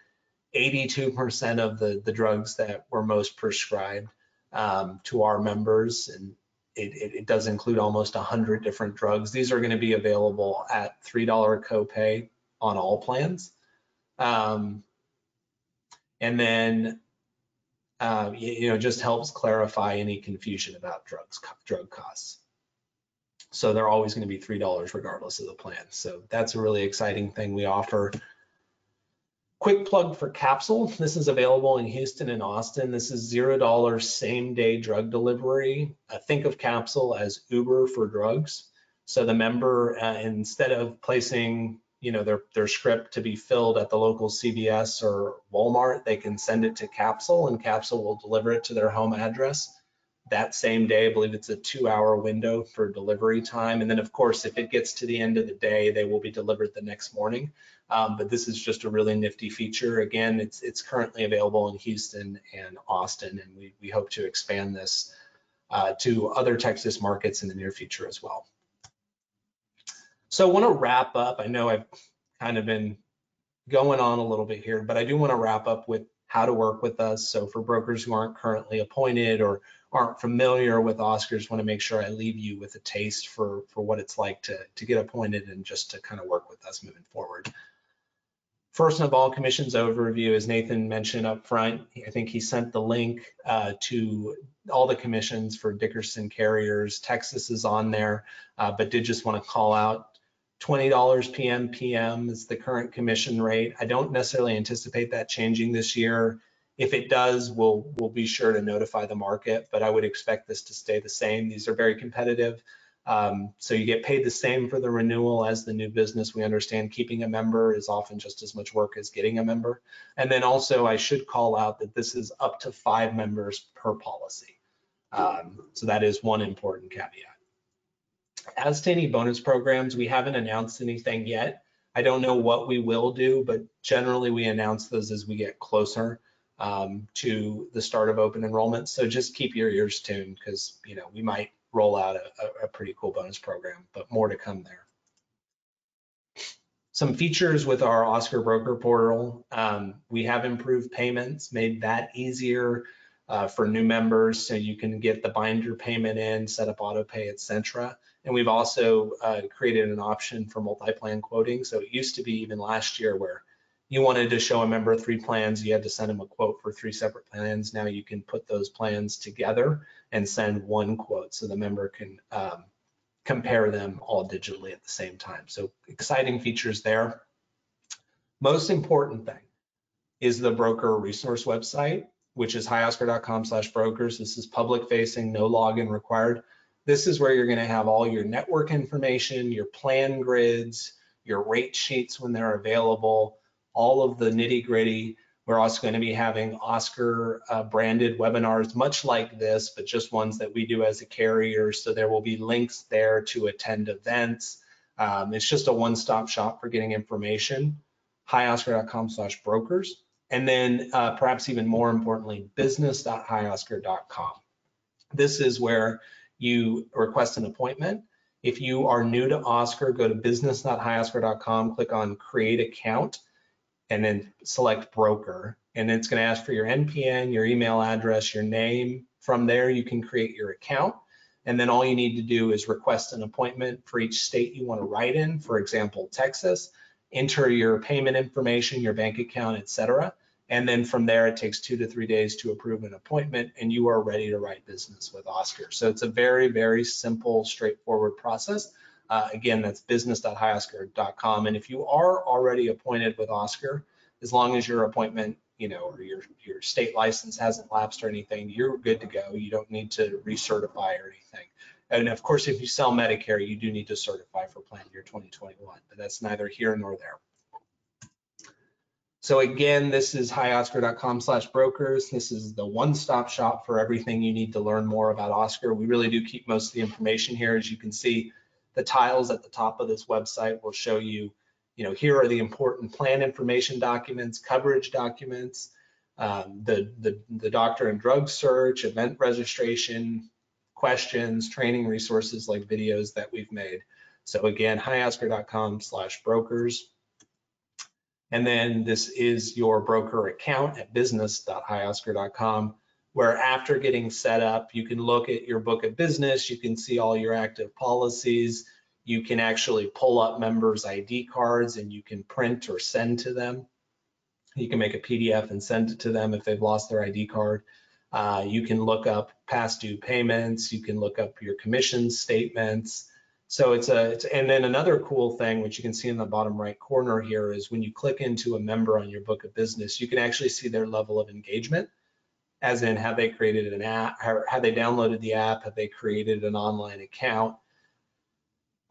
82% of the, the drugs that were most prescribed um, to our members. And it, it, it, does include almost 100 different drugs. These are going to be available at $3 copay on all plans. Um, and then uh, you, know just helps clarify any confusion about drugs drug costs. So they're always going to be three dollars regardless of the plan. So that's a really exciting thing we offer. Quick plug for Capsule. This is available in Houston and Austin. This is zero dollars same day drug delivery. Uh, think of Capsule as Uber for drugs. So the member, uh, instead of placing you know their their script to be filled at the local CVS or Walmart, they can send it to Capsule and Capsule will deliver it to their home address that same day. I believe it's a two hour window for delivery time. And then of course, if it gets to the end of the day, they will be delivered the next morning. Um, but this is just a really nifty feature. Again, it's it's currently available in Houston and Austin, and we, we hope to expand this uh, to other Texas markets in the near future as well. So I want to wrap up. I know I've kind of been going on a little bit here, but I do want to wrap up with how to work with us. So for brokers who aren't currently appointed or aren't familiar with Oscars, want to make sure I leave you with a taste for, for what it's like to, to get appointed and just to kind of work with us moving forward. First of all, commissions overview, as Nathan mentioned up front, I think he sent the link uh, to all the commissions for Dickerson carriers. Texas is on there, uh, but did just want to call out $20 PM PM is the current commission rate. I don't necessarily anticipate that changing this year. If it does, we'll, we'll be sure to notify the market, but I would expect this to stay the same. These are very competitive. Um, so you get paid the same for the renewal as the new business. We understand keeping a member is often just as much work as getting a member. And then also I should call out that this is up to five members per policy. Um, so that is one important caveat. As to any bonus programs, we haven't announced anything yet. I don't know what we will do, but generally we announce those as we get closer um, to the start of open enrollment. So just keep your ears tuned because you know we might roll out a, a, pretty cool bonus program, but more to come there. Some features with our Oscar broker portal. Um, we have improved payments, made that easier uh, for new members so you can get the binder payment in, set up auto pay, etc. And we've also uh, created an option for multi-plan quoting. So it used to be even last year where you wanted to show a member three plans, you had to send them a quote for three separate plans. Now you can put those plans together and send one quote so the member can um, compare them all digitally at the same time. So exciting features there. Most important thing is the broker resource website, which is hioscar.com slash brokers. This is public facing, no login required. This is where you're gonna have all your network information, your plan grids, your rate sheets when they're available, all of the nitty gritty. We're also going to be having Oscar uh, branded webinars, much like this, but just ones that we do as a carrier. So there will be links there to attend events. Um, it's just a one-stop shop for getting information. hioscar.com slash brokers. And then uh, perhaps even more importantly, business.hioscar.com. This is where you request an appointment. If you are new to Oscar, go to business.hioscar.com, click on create account and then select broker. And it's going to ask for your NPN, your email address, your name. From there, you can create your account. And then all you need to do is request an appointment for each state you want to write in, for example, Texas, enter your payment information, your bank account, etc. And then from there, it takes two to three days to approve an appointment and you are ready to write business with Oscar. So it's a very, very simple, straightforward process. Uh, again, that's business.hioscar.com. And if you are already appointed with Oscar, as long as your appointment, you know, or your, your state license hasn't lapsed or anything, you're good to go. You don't need to recertify or anything. And of course, if you sell Medicare, you do need to certify for plan year 2021, but that's neither here nor there. So again, this is hioscar.com slash brokers. This is the one-stop shop for everything you need to learn more about Oscar. We really do keep most of the information here. As you can see, the tiles at the top of this website will show you, you know, here are the important plan information documents, coverage documents, um, the, the, the doctor and drug search, event registration, questions, training resources like videos that we've made. So again, hioscar.com slash brokers. And then this is your broker account at business.hioscar.com where after getting set up, you can look at your book of business, you can see all your active policies, you can actually pull up members' ID cards and you can print or send to them. You can make a PDF and send it to them if they've lost their ID card. Uh, you can look up past due payments, you can look up your commission statements. So it's a, it's, and then another cool thing, which you can see in the bottom right corner here is when you click into a member on your book of business, you can actually see their level of engagement as in have they created an app, have they downloaded the app, have they created an online account,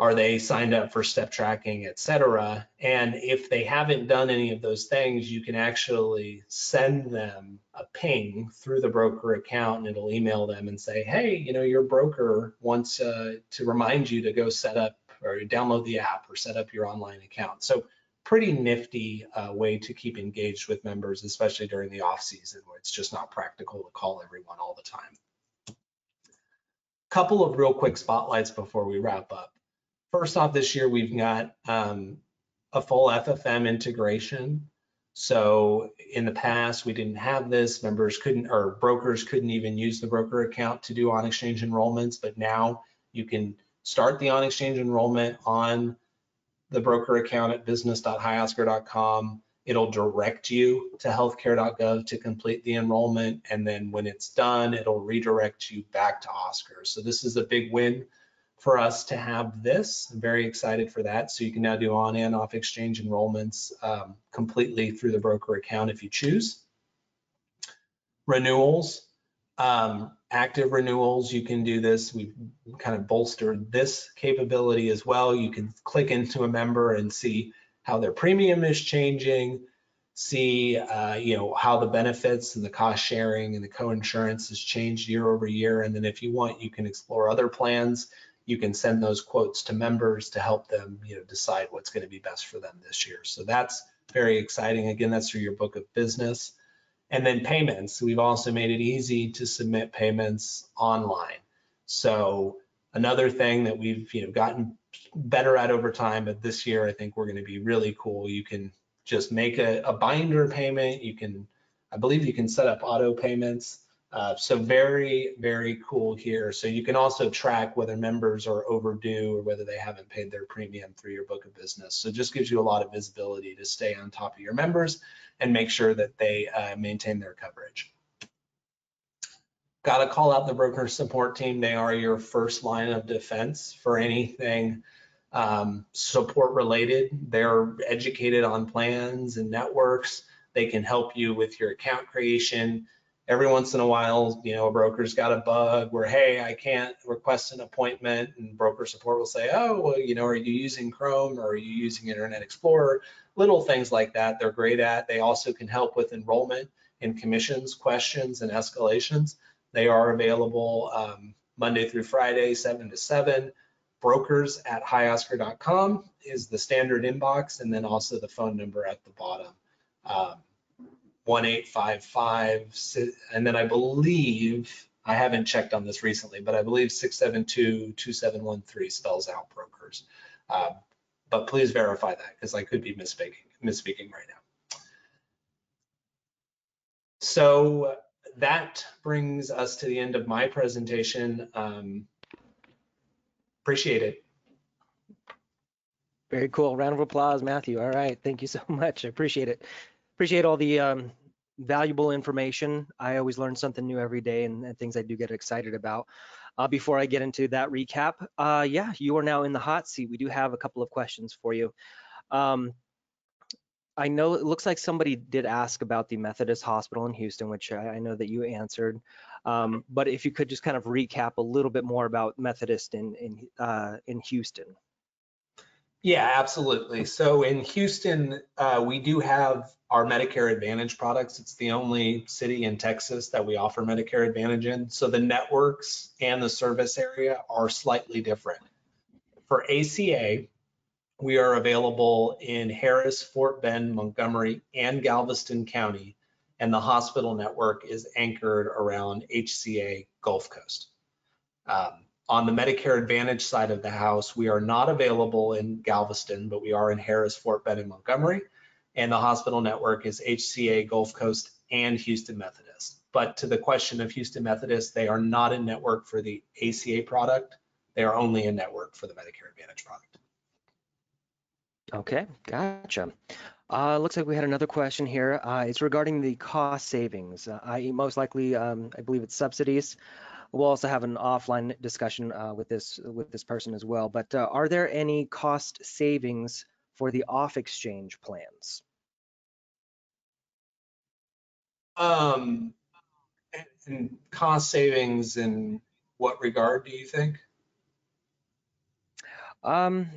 are they signed up for step tracking, et cetera. And if they haven't done any of those things, you can actually send them a ping through the broker account and it'll email them and say, hey, you know, your broker wants uh, to remind you to go set up or download the app or set up your online account. So pretty nifty uh, way to keep engaged with members, especially during the off season where it's just not practical to call everyone all the time. Couple of real quick spotlights before we wrap up. First off, this year we've got um, a full FFM integration. So in the past, we didn't have this. Members couldn't, or brokers couldn't even use the broker account to do on exchange enrollments, but now you can start the on exchange enrollment on the broker account at business.hioscar.com. It'll direct you to healthcare.gov to complete the enrollment. And then when it's done, it'll redirect you back to Oscar. So this is a big win for us to have this. I'm very excited for that. So you can now do on and off exchange enrollments um, completely through the broker account if you choose. Renewals, um, active renewals, you can do this. We've kind of bolstered this capability as well. You can click into a member and see how their premium is changing, see uh, you know how the benefits and the cost sharing and the co-insurance has changed year over year. And then if you want, you can explore other plans. You can send those quotes to members to help them you know decide what's going to be best for them this year. So that's very exciting. Again, that's through your book of business. And then payments, we've also made it easy to submit payments online. So another thing that we've you know gotten better at over time, but this year I think we're going to be really cool. You can just make a, a binder payment. You can, I believe you can set up auto payments. Uh, so very, very cool here. So you can also track whether members are overdue or whether they haven't paid their premium through your book of business. So just gives you a lot of visibility to stay on top of your members and make sure that they uh, maintain their coverage. Got to call out the broker support team. They are your first line of defense for anything um, support related. They're educated on plans and networks. They can help you with your account creation. Every once in a while, you know, a broker's got a bug where, hey, I can't request an appointment, and broker support will say, oh, well, you know, are you using Chrome or are you using Internet Explorer? Little things like that they're great at. They also can help with enrollment and commissions, questions, and escalations. They are available um, Monday through Friday, 7 to 7 brokers at hioscar.com is the standard inbox, and then also the phone number at the bottom. Um, 1855, and then I believe, I haven't checked on this recently, but I believe 672-2713 spells out brokers. Uh, but please verify that because I could be misspeaking, misspeaking right now. So that brings us to the end of my presentation. Um, Appreciate it. Very cool. Round of applause, Matthew. All right. Thank you so much. I appreciate it. Appreciate all the um, valuable information. I always learn something new every day and, and things I do get excited about. Uh, before I get into that recap, uh, yeah, you are now in the hot seat. We do have a couple of questions for you. Um, I know it looks like somebody did ask about the Methodist Hospital in Houston, which I, I know that you answered. Um, but if you could just kind of recap a little bit more about Methodist in in uh, in Houston. Yeah, absolutely. So in Houston, uh, we do have our Medicare Advantage products. It's the only city in Texas that we offer Medicare Advantage in. So the networks and the service area are slightly different. For ACA, we are available in Harris, Fort Bend, Montgomery, and Galveston County and the hospital network is anchored around HCA Gulf Coast. Um, on the Medicare Advantage side of the house, we are not available in Galveston, but we are in Harris, Fort Bend, and Montgomery. And the hospital network is HCA Gulf Coast and Houston Methodist. But to the question of Houston Methodist, they are not a network for the ACA product. They are only a network for the Medicare Advantage product. Okay, gotcha. Uh, looks like we had another question here. Uh, it's regarding the cost savings, uh, i.e. most likely, um, I believe it's subsidies. We'll also have an offline discussion uh, with this with this person as well. But uh, are there any cost savings for the off exchange plans? Um, and cost savings in what regard do you think? Um,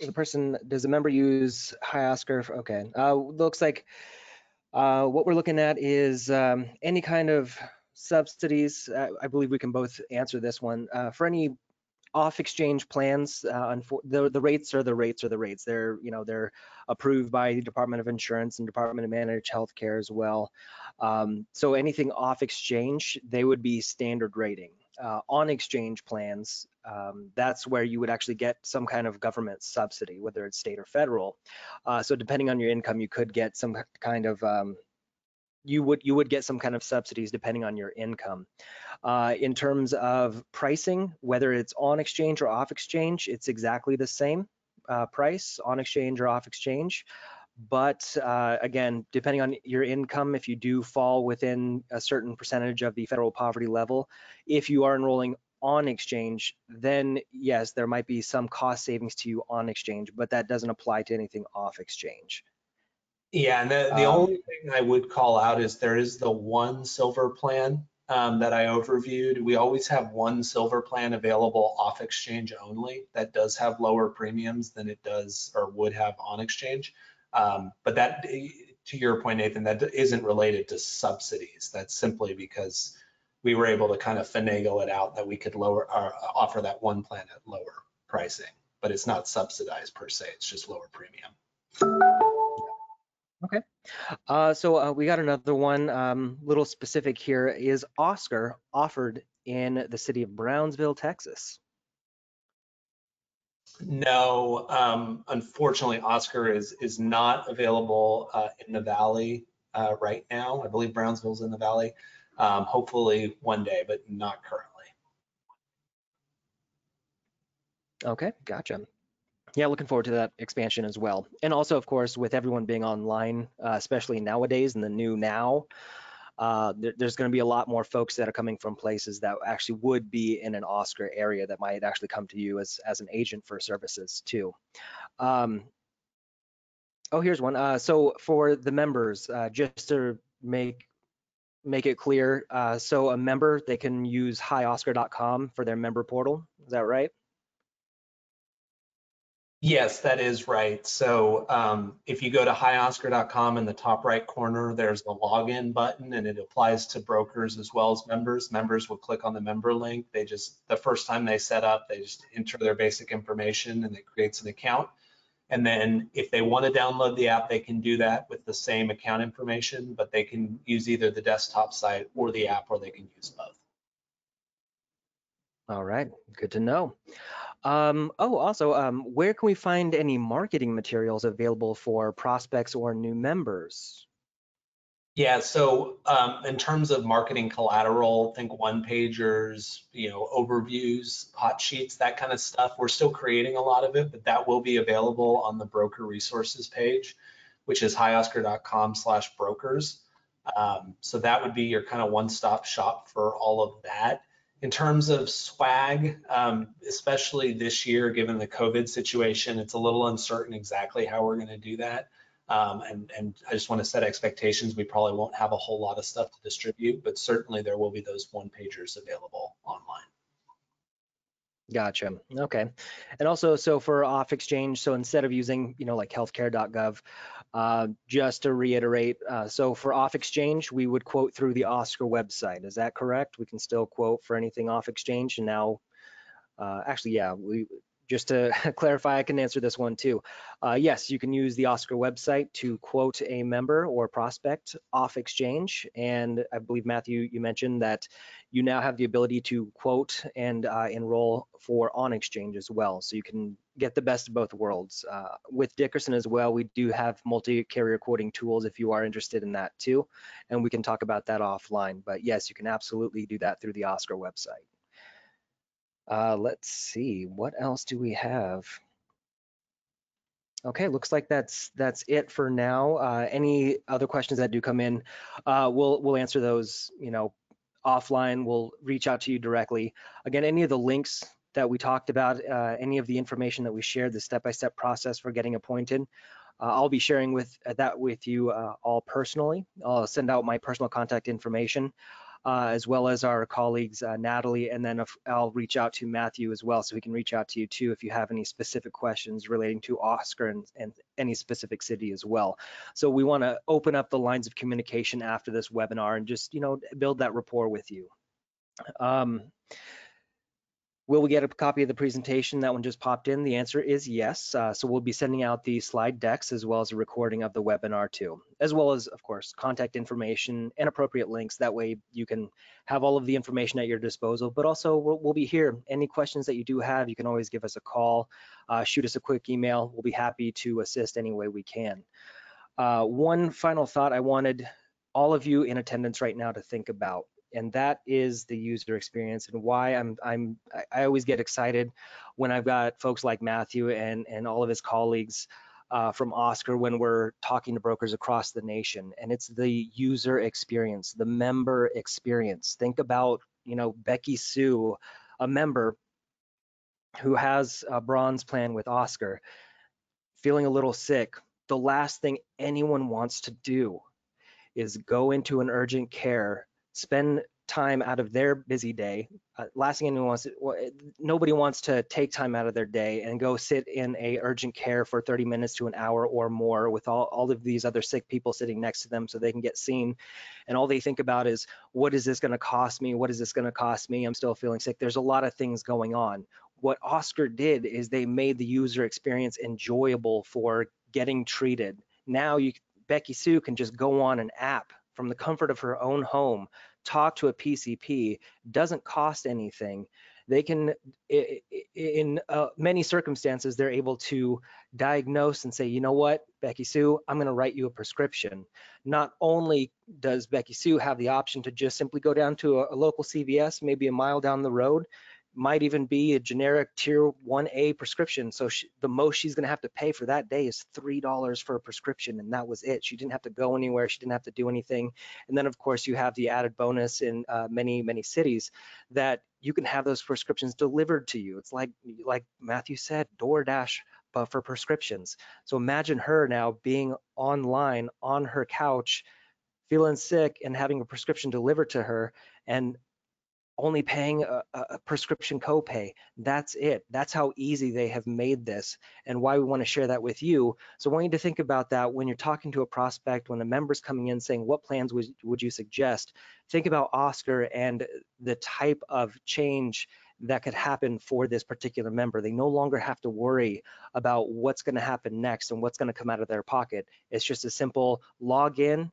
the person, does the member use HiOscar? Okay, uh, looks like uh, what we're looking at is um, any kind of subsidies. Uh, I believe we can both answer this one. Uh, for any off exchange plans, uh, the, the rates are the rates are the rates. They're, you know, they're approved by the Department of Insurance and Department of Managed Healthcare as well. Um, so anything off exchange, they would be standard rating uh, on exchange plans, um, that's where you would actually get some kind of government subsidy, whether it's state or federal. Uh, so depending on your income, you could get some kind of um, you would you would get some kind of subsidies depending on your income. Uh, in terms of pricing, whether it's on exchange or off exchange, it's exactly the same uh, price on exchange or off exchange. But uh, again, depending on your income, if you do fall within a certain percentage of the federal poverty level, if you are enrolling on exchange, then yes, there might be some cost savings to you on exchange, but that doesn't apply to anything off exchange. Yeah, and the, the Um, only thing I would call out is there is the one silver plan um, that I overviewed. We always have one silver plan available off exchange only. That does have lower premiums than it does or would have on exchange. Um, but that, to your point, Nathan, that isn't related to subsidies. That's simply because we were able to kind of finagle it out that we could lower or offer that one plan at lower pricing. But it's not subsidized per se. It's just lower premium. Uh, so uh, we got another one, um, little specific here. Is Oscar offered in the city of Brownsville, Texas? No, um, unfortunately, Oscar is is not available uh, in the valley uh, right now. I believe Brownsville's in the valley. Um, hopefully one day, but not currently. Okay, gotcha. Yeah, looking forward to that expansion as well. And also, of course, with everyone being online, uh, especially nowadays in the new now, uh, there, there's going to be a lot more folks that are coming from places that actually would be in an Oscar area that might actually come to you as, as an agent for services too. Um, oh, here's one. Uh, so for the members, uh, just to make make it clear, uh, so a member, they can use hioscar.com for their member portal. Is that right? Yes, that is right. So um, if you go to hioscar.com in the top right corner, there's the login button and it applies to brokers as well as members. Members will click on the member link. They just, the first time they set up, they just enter their basic information and it creates an account. And then if they want to download the app, they can do that with the same account information, but they can use either the desktop site or the app, or they can use both. All right, good to know. Um, oh, also, um, where can we find any marketing materials available for prospects or new members? Yeah, so um, in terms of marketing collateral, think one pagers, you know, overviews, hot sheets, that kind of stuff. We're still creating a lot of it, but that will be available on the broker resources page, which is hioscar.com slash brokers. Um, so that would be your kind of one-stop shop for all of that. In terms of swag, um, especially this year, given the COVID situation, it's a little uncertain exactly how we're going to do that. Um, and, and I just want to set expectations. We probably won't have a whole lot of stuff to distribute, but certainly there will be those one pagers available online. Gotcha. Okay. And also, so for off exchange, so instead of using, you know, like healthcare.gov, uh, just to reiterate, uh, so for off exchange, we would quote through the Oscar website. Is that correct? We can still quote for anything off exchange. And now, uh, actually, yeah, we just to clarify, I can answer this one too. Uh, yes, you can use the Oscar website to quote a member or prospect off exchange. And I believe, Matthew, you mentioned that you now have the ability to quote and uh, enroll for on exchange as well. So you can get the best of both worlds. Uh, with Dickerson as well, we do have multi-carrier quoting tools if you are interested in that too. And we can talk about that offline. But yes, you can absolutely do that through the Oscar website. Uh, let's see, what else do we have? Okay, looks like that's that's it for now. Uh, any other questions that do come in, uh, we'll we'll answer those. You know, offline. We'll reach out to you directly. Again, any of the links that we talked about, uh, any of the information that we shared, the step-by-step process for getting appointed, uh, I'll be sharing with uh, that with you uh, all personally. I'll send out my personal contact information uh, as well as our colleagues, uh, Natalie, and then I'll reach out to Matthew as well, so we can reach out to you too if you have any specific questions relating to Oscar and, and any specific city as well. So we want to open up the lines of communication after this webinar and just, you know, build that rapport with you. Um, Will we get a copy of the presentation? That one just popped in. The answer is yes. Uh, so we'll be sending out the slide decks as well as a recording of the webinar too, as well as, of course, contact information and appropriate links. That way you can have all of the information at your disposal, but also we'll, we'll be here. Any questions that you do have, you can always give us a call, uh, shoot us a quick email. We'll be happy to assist any way we can. Uh, one final thought I wanted all of you in attendance right now to think about and that is the user experience and why I'm I'm I always get excited when I've got folks like Matthew and and all of his colleagues uh, from Oscar when we're talking to brokers across the nation. And it's the user experience the member experience. Think about you know Becky Sue a member who has a bronze plan with Oscar, feeling a little sick, the last thing anyone wants to do is go into an urgent care, spend time out of their busy day. Uh, last thing anyone wants, to, nobody wants to take time out of their day and go sit in a urgent care for 30 minutes to an hour or more with all, all of these other sick people sitting next to them so they can get seen. And all they think about is, what is this going to cost me? What is this going to cost me? I'm still feeling sick. There's a lot of things going on. What Oscar did is they made the user experience enjoyable for getting treated. Now you, Becky Sue can just go on an app from the comfort of her own home, talk to a PCP, doesn't cost anything. They can, in uh, many circumstances, they're able to diagnose and say, you know what, Becky Sue, I'm going to write you a prescription. Not only does Becky Sue have the option to just simply go down to a, a local CVS, maybe a mile down the road, might even be a generic tier 1A prescription. So she, the most she's going to have to pay for that day is $3 for a prescription. And that was it. She didn't have to go anywhere. She didn't have to do anything. And then, of course, you have the added bonus in uh, many, many cities that you can have those prescriptions delivered to you. It's like, like Matthew said, DoorDash, but for prescriptions. So imagine her now being online on her couch, feeling sick and having a prescription delivered to her. And only paying a, a, prescription copay. That's it. That's how easy they have made this and why we want to share that with you. So I want you to think about that when you're talking to a prospect, when a member's coming in saying, what plans would, would you suggest? Think about Oscar and the type of change that could happen for this particular member. They no longer have to worry about what's going to happen next and what's going to come out of their pocket. It's just a simple log in,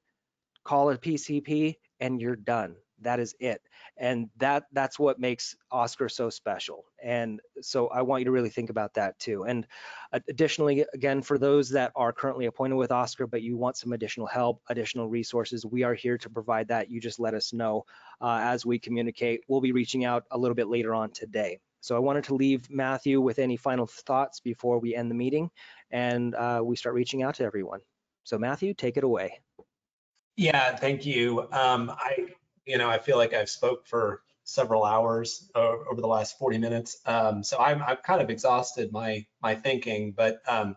call a PCP, and you're done that is it. And that that's what makes oscar so special. And so i want you to really think about that too. And additionally again for those that are currently appointed with oscar but you want some additional help additional resources we are here to provide that. You just let us know uh, as we communicate. We'll be reaching out a little bit later on today. So i wanted to leave matthew with any final thoughts before we end the meeting. And uh, we start reaching out to everyone. So matthew take it away. Yeah, thank you. Um, I you know, I feel like I've spoke for several hours uh, over the last 40 minutes. Um, so I'm, I've kind of exhausted my my thinking, but um,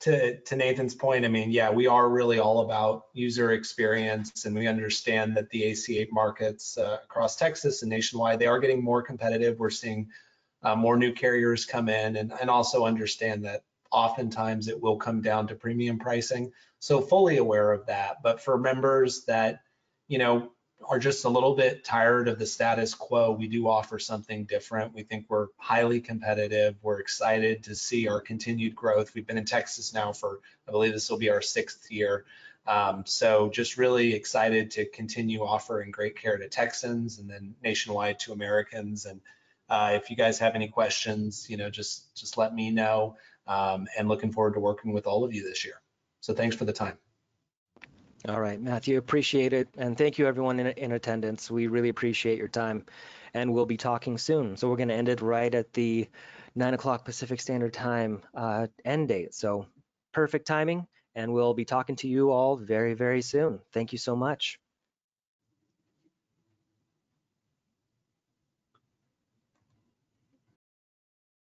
to, to Nathan's point, I mean, yeah, we are really all about user experience and we understand that the ACA markets uh, across Texas and nationwide, they are getting more competitive. We're seeing uh, more new carriers come in and, and also understand that oftentimes it will come down to premium pricing. So fully aware of that. But for members that, you know, are just a little bit tired of the status quo, we do offer something different. We think we're highly competitive. We're excited to see our continued growth. We've been in Texas now for, I believe this will be our sixth year. Um, so just really excited to continue offering great care to Texans and then nationwide to Americans. And uh, if you guys have any questions, you know, just just let me know. Um, and looking forward to working with all of you this year. So thanks for the time. All right, Matthew, appreciate it. And thank you everyone in, in attendance. We really appreciate your time and we'll be talking soon. So we're gonna end it right at the nine o'clock Pacific Standard Time uh, end date. So perfect timing and we'll be talking to you all very, very soon. Thank you so much.